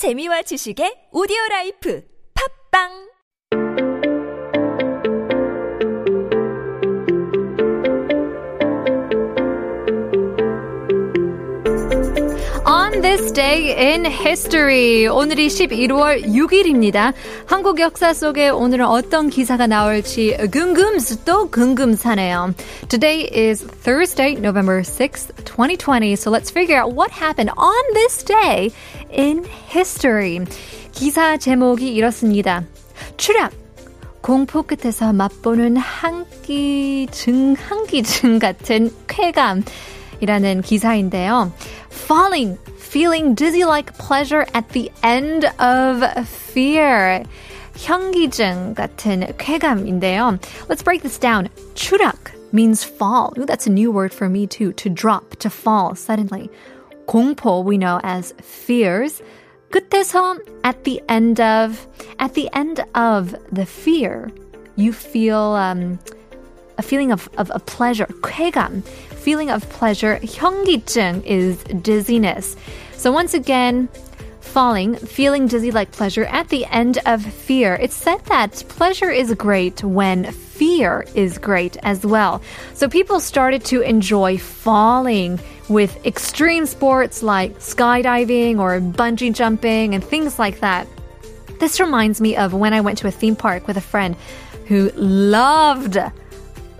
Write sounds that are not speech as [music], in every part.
재미와 지식의 오디오 라이프 팝빵 On this day in history. 오늘이 11월 6일입니다. 한국 역사 속에 오늘은 어떤 기사가 나올지 궁금스도 궁금사네요. Today is Thursday, November 6th, 2020. So let's figure out what happened on this day in history. 기사 제목이 이렇습니다. 추락. 공포 끝에서 맛보는 한기증, 한기증 같은 쾌감. 이라는 기사인데요. Falling, feeling dizzy like pleasure at the end of fear. 현기증 같은 쾌감인데요. Let's break this down. 추락 means fall. Ooh, that's a new word for me too. To drop, to fall suddenly. 공포 we know as fears. 끝에서 at the end of, at the end of the fear, you feel um, a feeling of, of, of pleasure, 쾌감, feeling of pleasure. 현기증 is dizziness. So once again, falling, feeling dizzy like pleasure at the end of fear. It's said that pleasure is great when fear is great as well. So people started to enjoy falling with extreme sports like skydiving or bungee jumping and things like that. This reminds me of when I went to a theme park with a friend who loved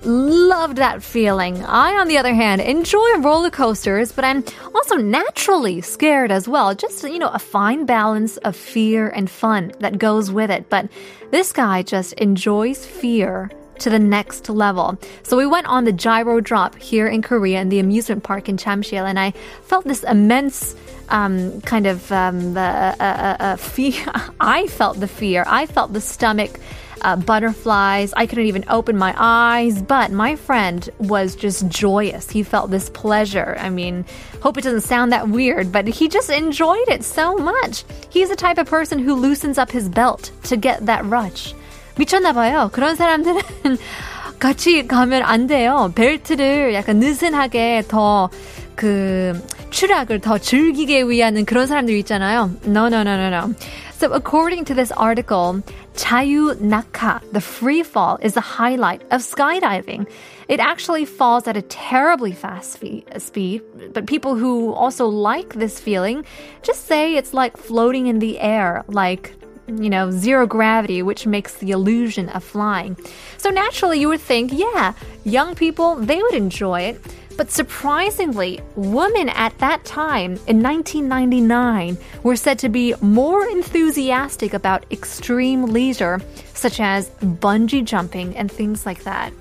loved that feeling. I, on the other hand, enjoy roller coasters, but I'm also naturally scared as well. Just, you know, a fine balance of fear and fun that goes with it. But this guy just enjoys fear to the next level. So we went on the gyro drop here in Korea in the amusement park in Jamsil, and I felt this immense um, kind of um, uh, uh, uh, uh fear. [laughs] I felt the fear. I felt the stomach uh, butterflies. I couldn't even open my eyes, but my friend was just joyous. He felt this pleasure. I mean, hope it doesn't sound that weird, but he just enjoyed it so much. He's the type of person who loosens up his belt to get that rush. 미쳤나 봐요. 그런 사람들은 [laughs] 같이 가면 안 돼요. 벨트를 약간 느슨하게 더 그 추락을 더 즐기게 위한 그런 사람들 있잖아요. No, no, no, no, no. So according to this article, Chayu Naka, the free fall, is the highlight of skydiving. It actually falls at a terribly fast speed, but people who also like this feeling just say it's like floating in the air, like you know, zero gravity, which makes the illusion of flying. So naturally, you would think, yeah, young people, they would enjoy it. But surprisingly, women at that time in 1999 were said to be more enthusiastic about extreme leisure, such as bungee jumping and things like that.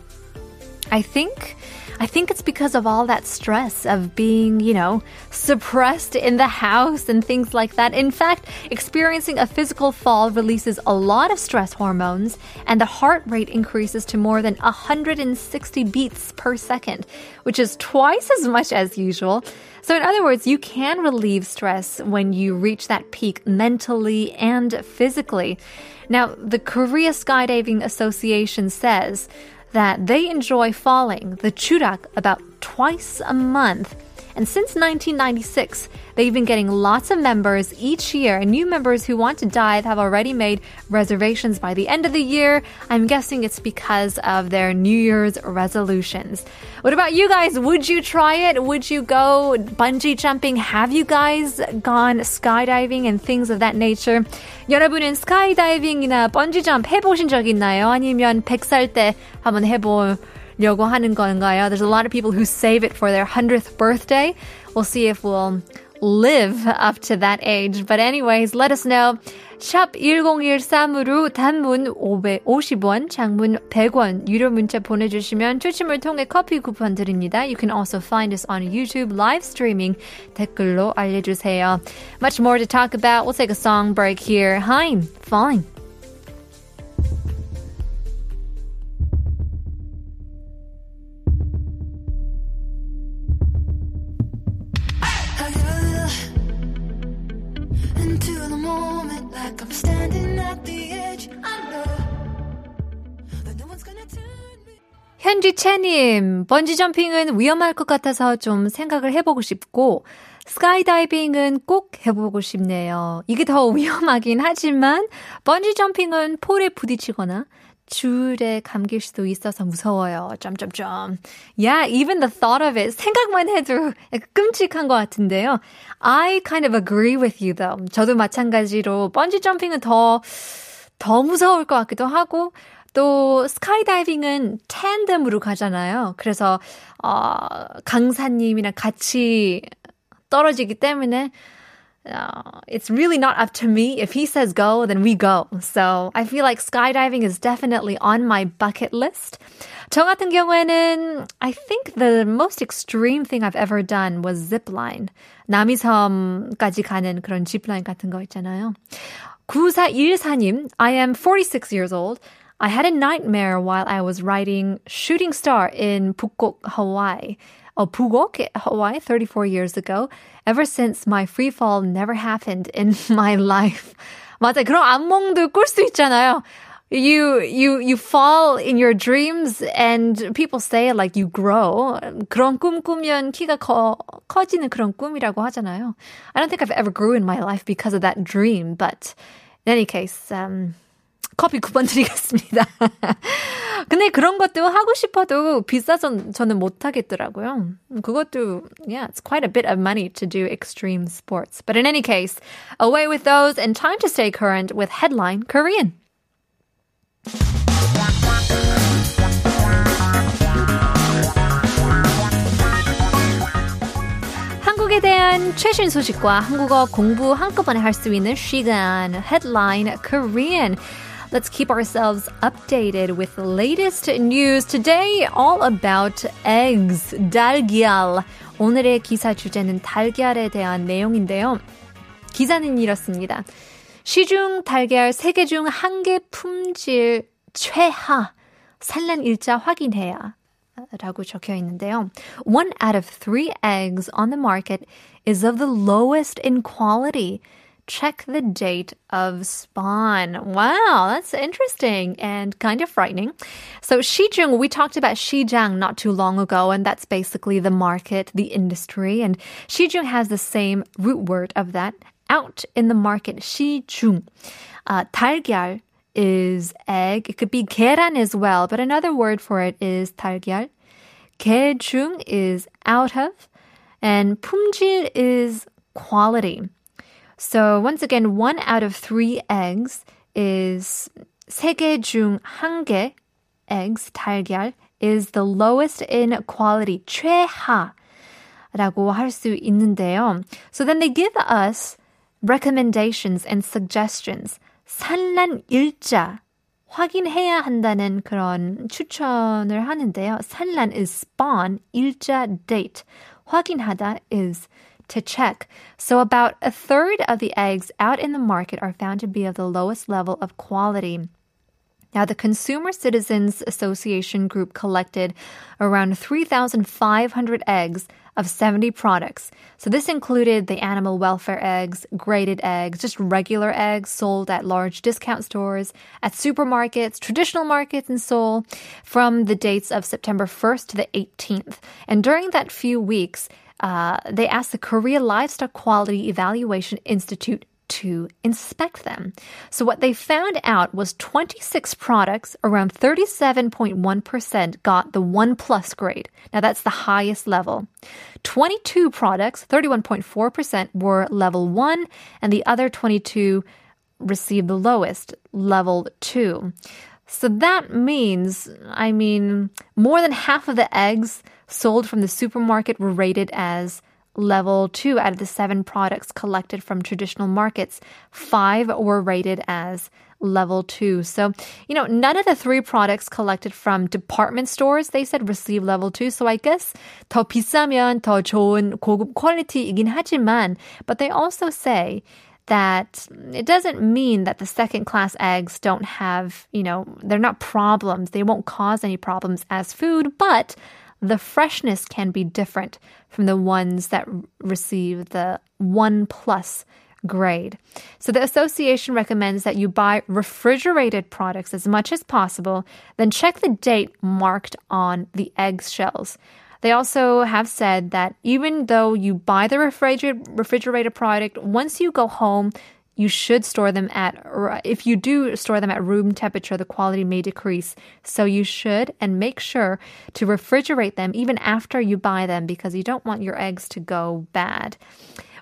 I think I think it's because of all that stress of being, you know, suppressed in the house and things like that. In fact, experiencing a physical fall releases a lot of stress hormones and the heart rate increases to more than 160 beats per second, which is twice as much as usual. So, in other words, you can relieve stress when you reach that peak mentally and physically. Now, the Korea Skydiving Association says that they enjoy falling, the churak, about twice a month. And since 1996, they've been getting lots of members each year, and new members who want to dive have already made reservations by the end of the year. I'm guessing it's because of their New Year's resolutions. What about you guys? Would you try it? Would you go bungee jumping? Have you guys gone skydiving and things of that nature? 여러분은 스카이다이빙이나 번지 점프 해보신 적 있나요? 아니면 100살 때 한번 해보 려고 하는 건가요? There's a lot of people who save it for their 100th birthday. We'll see if we'll live up to that age. But anyways, let us know. 샵 1013으로 단문 550원, 장문 100원 유료 문자 보내주시면 추첨을 통해 커피 쿠폰 드립니다. You can also find us on YouTube live streaming. 댓글로 알려주세요. Much more to talk about. We'll take a song break here. Hi, Falling. 현지채님, 번지점핑은 위험할 것 같아서 좀 생각을 해보고 싶고, 스카이다이빙은 꼭 해보고 싶네요. 이게 더 [laughs] 위험하긴 하지만 번지 점핑은 폴에 부딪히거나 줄에 감길 수도 있어서 무서워요. 점점점. Yeah, even the thought of it. 생각만 해도 끔찍한 것 같은데요. I kind of agree with you though. 저도 마찬가지로 번지 점핑은 더, 더 무서울 것 같기도 하고, 또 스카이다이빙은 텐덤으로 가잖아요. 그래서 어, 강사님이랑 같이 떨어지기 때문에 uh, it's really not up to me. If he says go, then we go. So I feel like skydiving is definitely on my bucket list. 저 같은 경우에는 I think the most extreme thing I've ever done was zipline. 남이섬까지 가는 그런 zipline 같은 거 있잖아요. 9414님, I am 46 years old. I had a nightmare while I was riding Shooting Star in Bugok, Hawaii. Oh, Bugok, Hawaii, 34 years ago. Ever since my free fall never happened in [laughs] my life. 맞아. 그런 악몽도 꿀 수 있잖아요. You you you fall in your dreams and people say like you grow. 그런 꿈 꾸면 키가 커, 커지는 그런 꿈이라고 하잖아요. I don't think I've ever grew in my life because of that dream, but in any case, um, 커피 쿠폰 드리겠습니다. 근데 그런 것도 하고 싶어도 비싸서 저는 못 하겠더라고요. 그것도, yeah, it's quite a bit of money to do extreme sports. But in any case, away with those and time to stay current with Headline Korean. 한국에 대한 최신 소식과 한국어 공부 한꺼번에 할 수 있는 시간 Headline Korean. Let's keep ourselves updated with the latest news. Today, all about eggs, 달걀. 오늘의 기사 주제는 달걀에 대한 내용인데요. 기사는 이렇습니다. 시중 달걀 3개 중 1개 품질 최하 산란 일자 확인해야 라고 적혀 있는데요. One out of three eggs on the market is of the lowest in quality. check the date of spawn. Wow, that's interesting and kind of frightening. So Shijung, we talked about Xijang not too long ago, and that's basically the market, the industry. And Shijung has the same root word of that. Out in the market, Shijung. Uh, 달걀 is egg. It could be 계란 as well, but another word for it is 달걀. 개중 is out of, and 품질 is quality. So once again, one out of three eggs is 세개 중 한 개 eggs, 달걀, is the lowest in quality, 최하라고 할 수 있는데요. So then they give us recommendations and suggestions. 산란 일자 확인해야 한다는 그런 추천을 하는데요. 산란 is spawn, 일자 date. 확인하다 is to check. So about a third of the eggs out in the market are found to be of the lowest level of quality. Now, the Consumer Citizens Association group collected around 3,500 eggs of 70 products. So this included the animal welfare eggs, graded eggs, just regular eggs sold at large discount stores, at supermarkets, traditional markets in Seoul from the dates of September 1st to the 18th. And during that few weeks, uh, they asked the Korea Livestock Quality Evaluation Institute to inspect them. So what they found out was 26 products, around 37.1% got the 1 plus grade. Now that's the highest level. 22 products, 31.4% were level 1 and the other 22 received the lowest, level 2. So that means, I mean, more than half of the eggs sold from the supermarket were rated as level two out of the seven products collected from traditional markets. Five were rated as level two. So, you know, none of the three products collected from department stores, they said receive level two. So I guess 더 비싸면 더 좋은 고급 퀄리티이긴 하지만, but they also say that it doesn't mean that the second class eggs don't have, you know, they're not problems. They won't cause any problems as food, but the freshness can be different from the ones that receive the 1 plus grade. So the association recommends that you buy refrigerated products as much as possible, then check the date marked on the egg shells. They also have said that even though you buy the refrigerated product, once you go home, you should store them at, if you do store them at room temperature, the quality may decrease. So you should and make sure to refrigerate them even after you buy them because you don't want your eggs to go bad.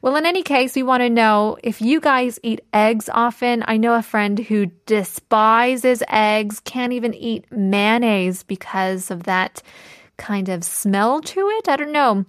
Well, in any case, we want to know if you guys eat eggs often. I know a friend who despises eggs, can't even eat mayonnaise because of that kind of smell to it. I don't know.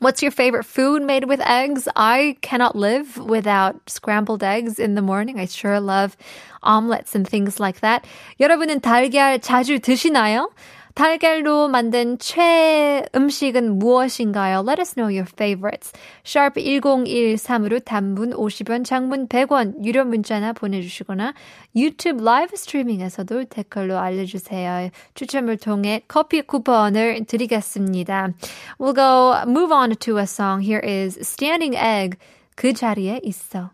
What's your favorite food made with eggs? I cannot live without scrambled eggs in the morning. I sure love omelets and things like that. 여러분은 달걀 자주 드시나요? 달걀로 만든 최애 음식은 무엇인가요? Let us know your favorites. sharp 1013으로 단문 50원, 장문 100원 유료 문자나 보내주시거나 유튜브 라이브 스트리밍에서도 댓글로 알려주세요. 추첨을 통해 커피 쿠폰을 드리겠습니다. We'll go move on to a song. Here is Standing Egg. 그 자리에 있어.